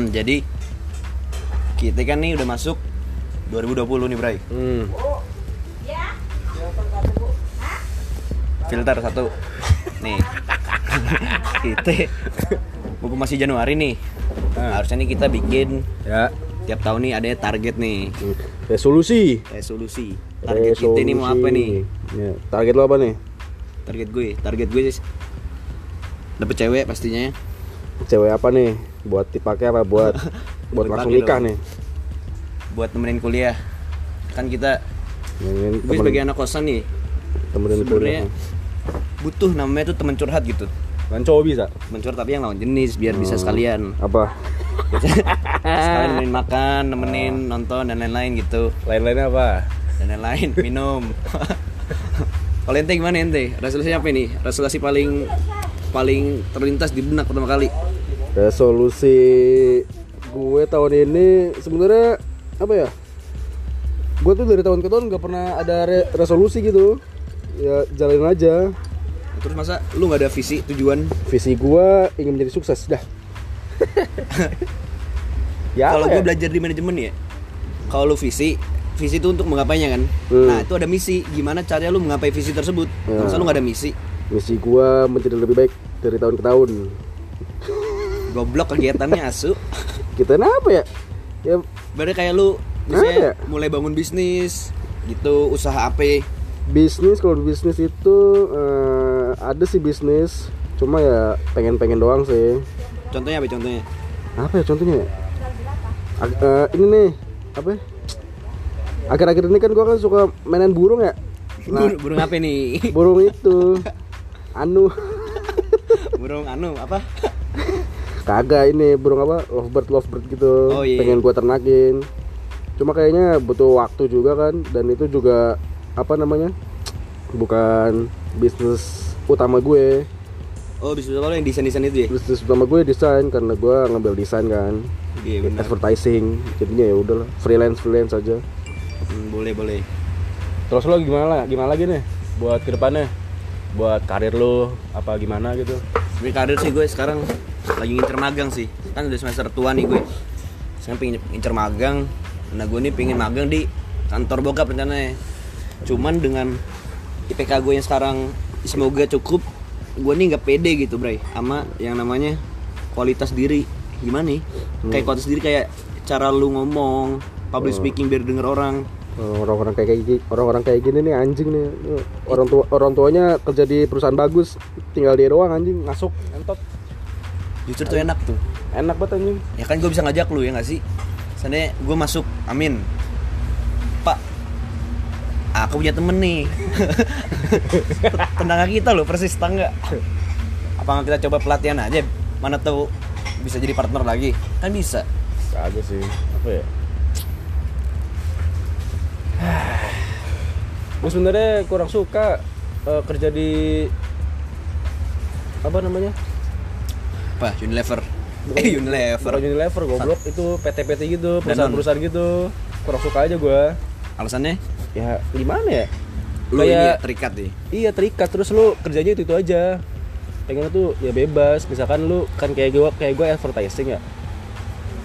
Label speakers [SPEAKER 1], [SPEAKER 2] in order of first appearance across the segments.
[SPEAKER 1] Hmm, jadi kita kan nih udah masuk 2020 nih, Bray.
[SPEAKER 2] Hmm.
[SPEAKER 1] Filter satu. Nih. kita mumpung masih Januari nih.
[SPEAKER 2] Ah.
[SPEAKER 1] Harusnya nih kita bikin
[SPEAKER 2] Ya.
[SPEAKER 1] tiap tahun nih ada target nih,
[SPEAKER 2] Resolusi.
[SPEAKER 1] resolusi. Target kita nih mau apa nih?
[SPEAKER 2] Ya. Target lo apa nih?
[SPEAKER 1] Target gue, target gue sih dapet cewek pastinya.
[SPEAKER 2] Cewek apa nih? Buat dipakai apa buat buat langsung nikah
[SPEAKER 1] dong.
[SPEAKER 2] nih?
[SPEAKER 1] Buat nemenin kuliah. Kan kita
[SPEAKER 2] Ingin
[SPEAKER 1] gue sebagai anak kosan nih
[SPEAKER 2] temenin
[SPEAKER 1] sebenarnya
[SPEAKER 2] kuliah.
[SPEAKER 1] butuh namanya tuh teman curhat gitu.
[SPEAKER 2] Kan cowok bisa?
[SPEAKER 1] Curhat tapi yang lawan jenis biar bisa
[SPEAKER 2] Hmm.
[SPEAKER 1] sekalian.
[SPEAKER 2] Apa?
[SPEAKER 1] sekalian nemenin makan, nemenin nonton dan lain-lain gitu.
[SPEAKER 2] Lain-lainnya apa?
[SPEAKER 1] Dan lain-lain minum. Kalau ente gimana ente? Resolusi apa ini? Resolusi paling paling terlintas di benak pertama kali.
[SPEAKER 2] Resolusi gue tahun ini sebenarnya apa ya? Gue tuh dari tahun ke tahun nggak pernah ada re- resolusi gitu. Ya jalanin aja.
[SPEAKER 1] Terus masa lu nggak ada visi tujuan?
[SPEAKER 2] Visi gue ingin menjadi sukses dah. ya
[SPEAKER 1] Kalau
[SPEAKER 2] apa
[SPEAKER 1] gue
[SPEAKER 2] ya?
[SPEAKER 1] belajar di manajemen ya, kalau lu visi, visi itu untuk menggapainya kan.
[SPEAKER 2] Hmm.
[SPEAKER 1] Nah itu ada misi. Gimana caranya lu menggapai visi tersebut?
[SPEAKER 2] Ya.
[SPEAKER 1] Masa lu nggak ada misi?
[SPEAKER 2] Misi gue menjadi lebih baik dari tahun ke tahun.
[SPEAKER 1] Goblok kegiatannya asu.
[SPEAKER 2] Kita apa ya? Ya
[SPEAKER 1] Berarti kayak lu misalnya
[SPEAKER 2] ya?
[SPEAKER 1] mulai bangun bisnis gitu, usaha apa?
[SPEAKER 2] bisnis kalau bisnis itu eh, ada sih bisnis. Cuma ya pengen-pengen doang sih.
[SPEAKER 1] Contohnya apa contohnya?
[SPEAKER 2] apa ya contohnya ya? Ag- eh, ini nih apa ya? akhir-akhir ini kan gua kan suka mainan burung ya nah
[SPEAKER 1] Bur- burung apa nih?
[SPEAKER 2] burung itu anu
[SPEAKER 1] burung anu apa?
[SPEAKER 2] kagak ini burung apa lovebird lovebird gitu
[SPEAKER 1] Oh, iya.
[SPEAKER 2] pengen gua ternakin cuma kayaknya butuh waktu juga kan dan itu juga apa namanya bukan bisnis utama gue
[SPEAKER 1] Oh bisnis apa lu yang desain-desain itu ya?
[SPEAKER 2] bisnis utama gue desain karena gua ngambil desain kan
[SPEAKER 1] Iya benar.
[SPEAKER 2] advertising jadinya ya udahlah freelance freelance aja
[SPEAKER 1] Hmm, boleh boleh.
[SPEAKER 2] Terus lo gimana gimana lagi nih buat ke depannya? Buat karir lo apa gimana gitu?
[SPEAKER 1] Sebenernya karir sih gue sekarang lagi ngincer magang sih. Kan udah semester tua nih gue. Sekarang pengen ngincer magang. Nah gue nih pengen magang di kantor bokap rencananya. Cuman dengan IPK gue yang sekarang semoga cukup Gue nih nggak pede gitu bray Sama yang namanya kualitas diri. Gimana nih? Kayak kualitas diri kayak cara lu ngomong Public speaking biar denger orang.
[SPEAKER 2] Orang-orang kayak gini, orang-orang kayak gini nih anjing nih. Orang tua orang tuanya kerja di perusahaan bagus, tinggal dia doang anjing masuk entot.
[SPEAKER 1] Justru tuh enak tuh
[SPEAKER 2] Enak banget anjing.
[SPEAKER 1] Ya kan gue bisa ngajak lu ya gak sih? Seandainya gue masuk, amin Pak Aku punya temen nih Tetangga kita loh, persis tetangga Apa nggak kita coba pelatihan aja Mana tahu bisa jadi partner lagi Kan bisa
[SPEAKER 2] Kagak sih. Apa ya? Gue sebenarnya kurang suka eh, kerja di apa namanya?
[SPEAKER 1] Apa? Unilever Eh Unilever
[SPEAKER 2] Bukan Unilever goblok itu PT-PT gitu, perusahaan-perusahaan gitu. Kurang suka aja gua.
[SPEAKER 1] Alasannya?
[SPEAKER 2] Ya gimana ya?
[SPEAKER 1] Lu ini ya,
[SPEAKER 2] Kayak
[SPEAKER 1] terikat nih
[SPEAKER 2] iya terikat terus lu kerjanya itu itu aja. Pengen tuh ya bebas. Misalkan lu kan kayak gua kayak gua advertising ya.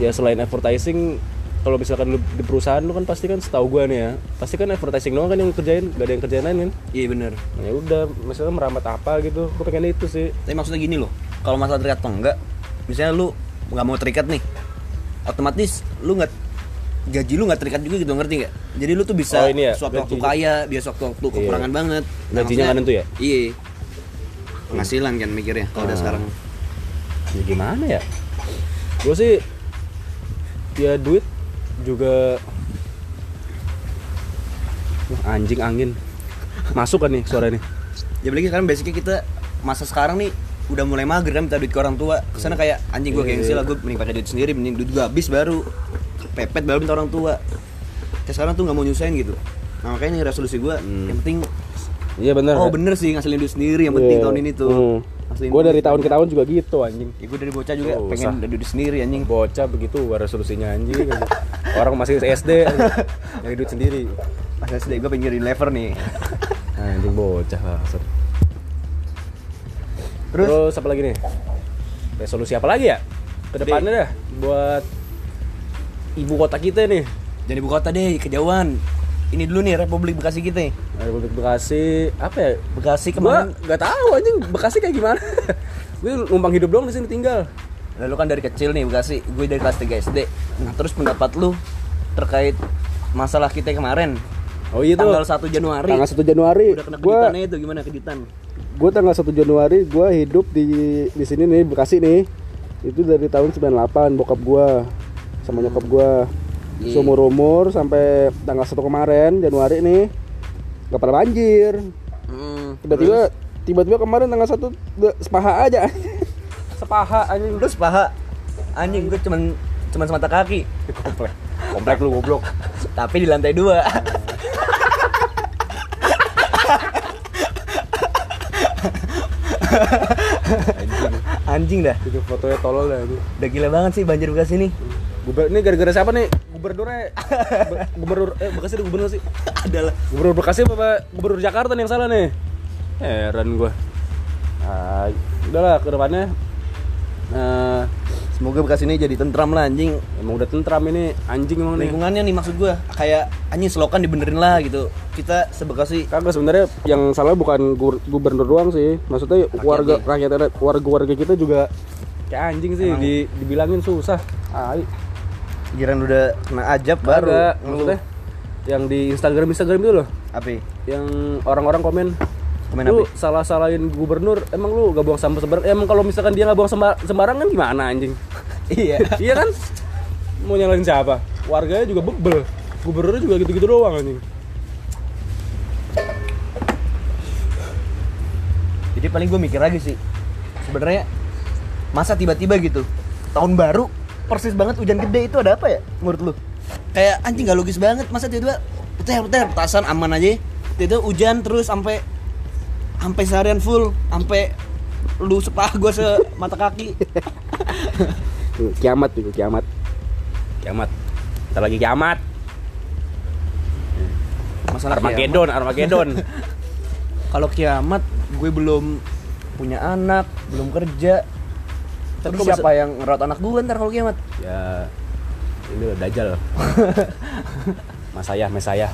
[SPEAKER 2] Ya selain advertising kalau misalkan lu di perusahaan lu kan pasti kan setahu gua nih ya pasti kan advertising doang kan yang lu kerjain gak ada yang kerjain lain kan
[SPEAKER 1] Iya bener
[SPEAKER 2] Nah, ya udah misalnya merambat apa gitu gua pengen itu sih
[SPEAKER 1] Tapi maksudnya gini loh Kalau masalah terikat atau enggak Misalnya lu nggak mau terikat nih Otomatis lu nggak gaji lu nggak terikat juga gitu ngerti nggak? Jadi lu tuh bisa
[SPEAKER 2] Oh, ini ya,
[SPEAKER 1] suatu waktu kaya, bisa suatu waktu kekurangan banget.
[SPEAKER 2] Gajinya
[SPEAKER 1] maksudnya-
[SPEAKER 2] nggak nentu ya?
[SPEAKER 1] Iya. Penghasilan kan mikirnya kalau udah
[SPEAKER 2] Ah.
[SPEAKER 1] sekarang.
[SPEAKER 2] ya gimana ya gue sih ya duit juga Wah, anjing angin masuk kan nih suara ini
[SPEAKER 1] Ya apalagi sekarang basicnya kita masa sekarang nih udah mulai mager kan minta duit ke orang tua. Ke sana kayak anjing gue gengsi lah gue mending pakai duit sendiri, mending duit gue habis baru pepet baru minta orang tua. Kayak sekarang tuh nggak mau nyusahin gitu. Nah, makanya nih resolusi gue yang penting
[SPEAKER 2] iya bener
[SPEAKER 1] Oh bener sih ngasilin duit sendiri yang penting
[SPEAKER 2] Iya.
[SPEAKER 1] tahun ini tuh.
[SPEAKER 2] Hmm. Gue dari tahun ke tahun juga gitu anjing
[SPEAKER 1] Ya gue dari bocah juga
[SPEAKER 2] Oh,
[SPEAKER 1] pengen duit sendiri anjing.
[SPEAKER 2] bocah begitu resolusinya anjing. Orang masih SD nyari duit sendiri
[SPEAKER 1] Pas SD gue pengen jadi lever nih.
[SPEAKER 2] anjing bocah bangsat.
[SPEAKER 1] Terus?
[SPEAKER 2] terus apa lagi nih resolusi apa lagi ya ke depannya dah buat ibu kota kita nih
[SPEAKER 1] Jadi ibu kota deh, kejauhan. Ini dulu nih Republik Bekasi kita. nih.
[SPEAKER 2] Republik Bekasi apa ya
[SPEAKER 1] Bekasi kemarin.
[SPEAKER 2] nggak tahu anjing Bekasi kayak gimana. gue numpang hidup doang di sini tinggal.
[SPEAKER 1] Lalu kan dari kecil nih Bekasi, gue dari kelas 3 SD. Nah, terus pendapat lu terkait masalah kita kemarin.
[SPEAKER 2] Oh iya tuh.
[SPEAKER 1] Tanggal 1 Januari.
[SPEAKER 2] Tanggal 1 Januari.
[SPEAKER 1] Udah kena
[SPEAKER 2] Gua
[SPEAKER 1] keditannya itu gimana keditan?
[SPEAKER 2] gue tanggal 1 Januari gue hidup di di sini nih Bekasi nih. Itu dari tahun 98 bokap gua sama nyokap gua.
[SPEAKER 1] Iya.
[SPEAKER 2] Seumur umur sampai tanggal 1 kemarin Januari nih nggak pernah banjir.
[SPEAKER 1] Hmm,
[SPEAKER 2] Tiba-tiba tiba-tiba kemarin tanggal 1 udah sepaha aja. sepaha anjing.
[SPEAKER 1] terus paha anjing gue cuman cuman semata kaki
[SPEAKER 2] komplek. Komplek lu goblok.
[SPEAKER 1] tapi di lantai dua
[SPEAKER 2] Anjing.
[SPEAKER 1] anjing dah
[SPEAKER 2] Itu fotonya tolol dah itu.
[SPEAKER 1] udah gila banget sih banjir Bekasi nih
[SPEAKER 2] Guber ini gara-gara siapa nih? Gubernurnya Be- gubernur eh Bekasi ada gubernur sih.
[SPEAKER 1] adalah
[SPEAKER 2] Gubernur Bekasi apa gubernur Jakarta nih yang salah nih? Heran gua. Ah, udahlah ke depannya eh
[SPEAKER 1] semoga Bekasi ini jadi tentram lah anjing.
[SPEAKER 2] Emang udah tentram ini anjing emang nih.
[SPEAKER 1] lingkungannya nih maksud gue kayak anjing selokan dibenerin lah gitu. Kita sebekasi
[SPEAKER 2] Kagak sebenarnya yang salah bukan gu- gubernur doang sih. Maksudnya warga rakyat warga warga kita juga kayak anjing sih
[SPEAKER 1] Emang.
[SPEAKER 2] di, dibilangin susah. Ah,
[SPEAKER 1] giran udah kena ajab
[SPEAKER 2] baru
[SPEAKER 1] baru.
[SPEAKER 2] maksudnya yang di Instagram Instagram itu loh.
[SPEAKER 1] Apa?
[SPEAKER 2] Yang orang-orang komen
[SPEAKER 1] komen
[SPEAKER 2] lu
[SPEAKER 1] apa
[SPEAKER 2] salah salahin gubernur emang lu gak buang sampah sembarangan emang kalau misalkan dia gak buang semba- sembarangan gimana anjing?
[SPEAKER 1] Iya.
[SPEAKER 2] Iya kan? Mau nyalain siapa? Warganya juga bebel gubernurnya juga gitu-gitu doang anjing.
[SPEAKER 1] Jadi paling gue mikir lagi sih sebenarnya masa tiba-tiba gitu tahun baru persis banget hujan gede itu ada apa ya menurut lu? Kayak anjing gak logis banget masa tiba-tiba petir petir petasan aman aja. Itu hujan terus sampai sampai seharian full sampai lu sepah gue se mata kaki.
[SPEAKER 2] Tuh, kiamat itu kiamat. Kiamat. Ntar lagi kiamat.
[SPEAKER 1] Masalah
[SPEAKER 2] Armageddon Armageddon.
[SPEAKER 1] Kalau kiamat gue belum punya anak belum kerja. Terus siapa yang ngerawat anak gue ntar kalau kiamat?
[SPEAKER 2] Ya ini udah dajal mas saya mes saya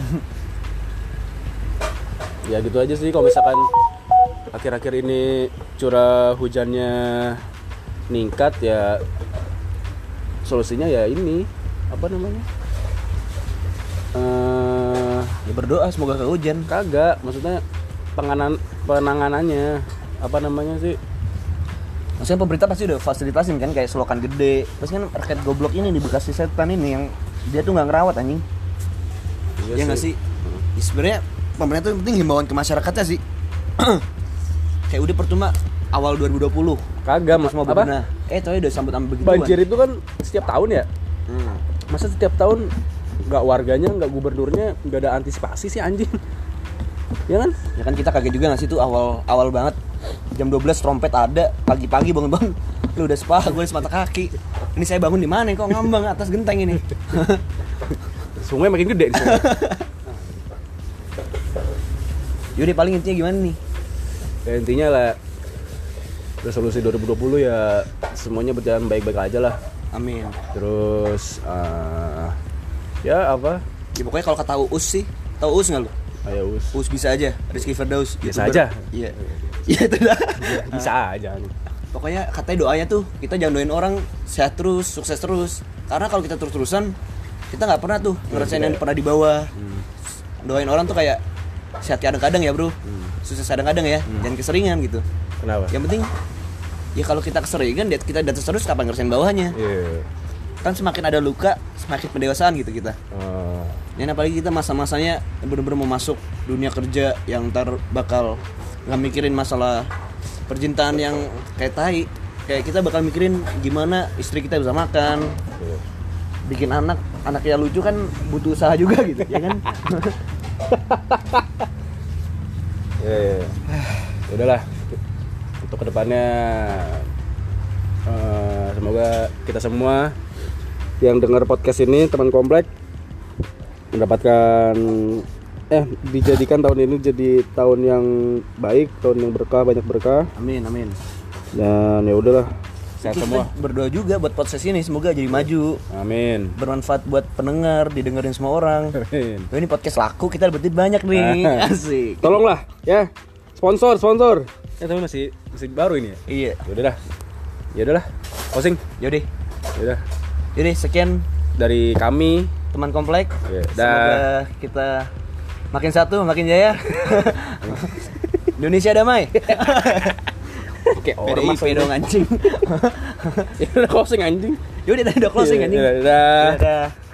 [SPEAKER 2] ya gitu aja sih kalau misalkan akhir-akhir ini curah hujannya ningkat ya solusinya ya ini apa namanya eh
[SPEAKER 1] ya berdoa semoga gak hujan
[SPEAKER 2] kagak maksudnya penganan penanganannya apa namanya sih
[SPEAKER 1] Maksudnya pemerintah pasti udah fasilitasin kan kayak selokan gede. Terus kan rakyat goblok ini di Bekasi setan ini yang dia tuh nggak ngerawat anjing. Iya nggak sih? Ya, sebenarnya pemerintah tuh yang penting himbauan ke masyarakatnya sih. kayak udah percuma awal 2020
[SPEAKER 2] kagak mas
[SPEAKER 1] mau
[SPEAKER 2] apa.
[SPEAKER 1] Eh toh udah sambut sama begitu.
[SPEAKER 2] banjir itu kan setiap tahun ya?
[SPEAKER 1] Hmm.
[SPEAKER 2] masa setiap tahun nggak warganya nggak gubernurnya nggak ada antisipasi sih anjing? Ya kan?
[SPEAKER 1] Ya kan kita kaget juga nggak sih tuh awal awal banget. Jam 12 trompet ada pagi-pagi bangun-bangun. Lu udah spa gue semata kaki. Ini saya bangun di mana? Kok ngambang atas genteng ini?
[SPEAKER 2] Sungai makin gede di.
[SPEAKER 1] Yaudah paling intinya gimana nih
[SPEAKER 2] ya, intinya lah resolusi 2020 ya semuanya berjalan baik-baik aja lah.
[SPEAKER 1] Amin.
[SPEAKER 2] Terus eh, ya apa?
[SPEAKER 1] Ya pokoknya kalau kata Uus sih tahu Uus nggak lu?
[SPEAKER 2] Ayo us
[SPEAKER 1] Uus. Bisa aja Rizky Firdaus
[SPEAKER 2] Biasa
[SPEAKER 1] YouTuber.
[SPEAKER 2] aja.
[SPEAKER 1] iya. Iya itu dah.
[SPEAKER 2] Bisa aja. Nih
[SPEAKER 1] pokoknya katanya doanya tuh kita jangan doain orang sehat terus sukses terus. Karena kalau kita terus-terusan kita nggak pernah tuh ngerasain yang pernah di bawah. Doain orang tuh kayak sehat kadang-kadang ya bro. Sukses kadang-kadang ya. Jangan keseringan gitu.
[SPEAKER 2] Kenapa?
[SPEAKER 1] Yang penting ya kalau kita keseringan kita di atas terus kapan ngerasain bawahnya?
[SPEAKER 2] Iya.
[SPEAKER 1] Kan semakin ada luka semakin pendewasaan gitu kita.
[SPEAKER 2] Eh,
[SPEAKER 1] Dan apalagi kita masa-masanya bener-bener mau masuk dunia kerja yang ntar bakal nggak mikirin masalah percintaan yang kayak tai. Kayak kita bakal mikirin gimana istri kita bisa makan, bikin anak, anak yang lucu kan butuh usaha juga gitu, ya kan?
[SPEAKER 2] Ya, ya, ya. Udahlah. Untuk ke depannya eh, semoga kita semua yang dengar podcast ini teman komplek mendapatkan eh dijadikan tahun ini jadi tahun yang baik, tahun yang berkah, banyak berkah
[SPEAKER 1] Amin, amin.
[SPEAKER 2] dan ya udahlah sehat
[SPEAKER 1] Kita
[SPEAKER 2] semua.
[SPEAKER 1] berdoa juga buat podcast ini semoga jadi maju.
[SPEAKER 2] Amin.
[SPEAKER 1] Bermanfaat buat pendengar didengerin semua orang.
[SPEAKER 2] Amin.
[SPEAKER 1] Oh, ini podcast laku kita duit banyak nih. Asik.
[SPEAKER 2] Tolonglah ya. Sponsor sponsor. Ya tapi masih masih baru ini ya?
[SPEAKER 1] Iya.
[SPEAKER 2] Ya udahlah. Ya udahlah. Closing.
[SPEAKER 1] Yaudah.
[SPEAKER 2] Ya udah.
[SPEAKER 1] Yaudah sekian
[SPEAKER 2] dari kami.
[SPEAKER 1] Teman komplek.
[SPEAKER 2] Iya,
[SPEAKER 1] semoga
[SPEAKER 2] dah.
[SPEAKER 1] kita makin satu makin jaya. Indonesia damai
[SPEAKER 2] oke ormas
[SPEAKER 1] PDIP dong anjing
[SPEAKER 2] ya udah closing anjing
[SPEAKER 1] yaudah udah closing
[SPEAKER 2] Iya,
[SPEAKER 1] anjing
[SPEAKER 2] iya, dadah.
[SPEAKER 1] Dadah.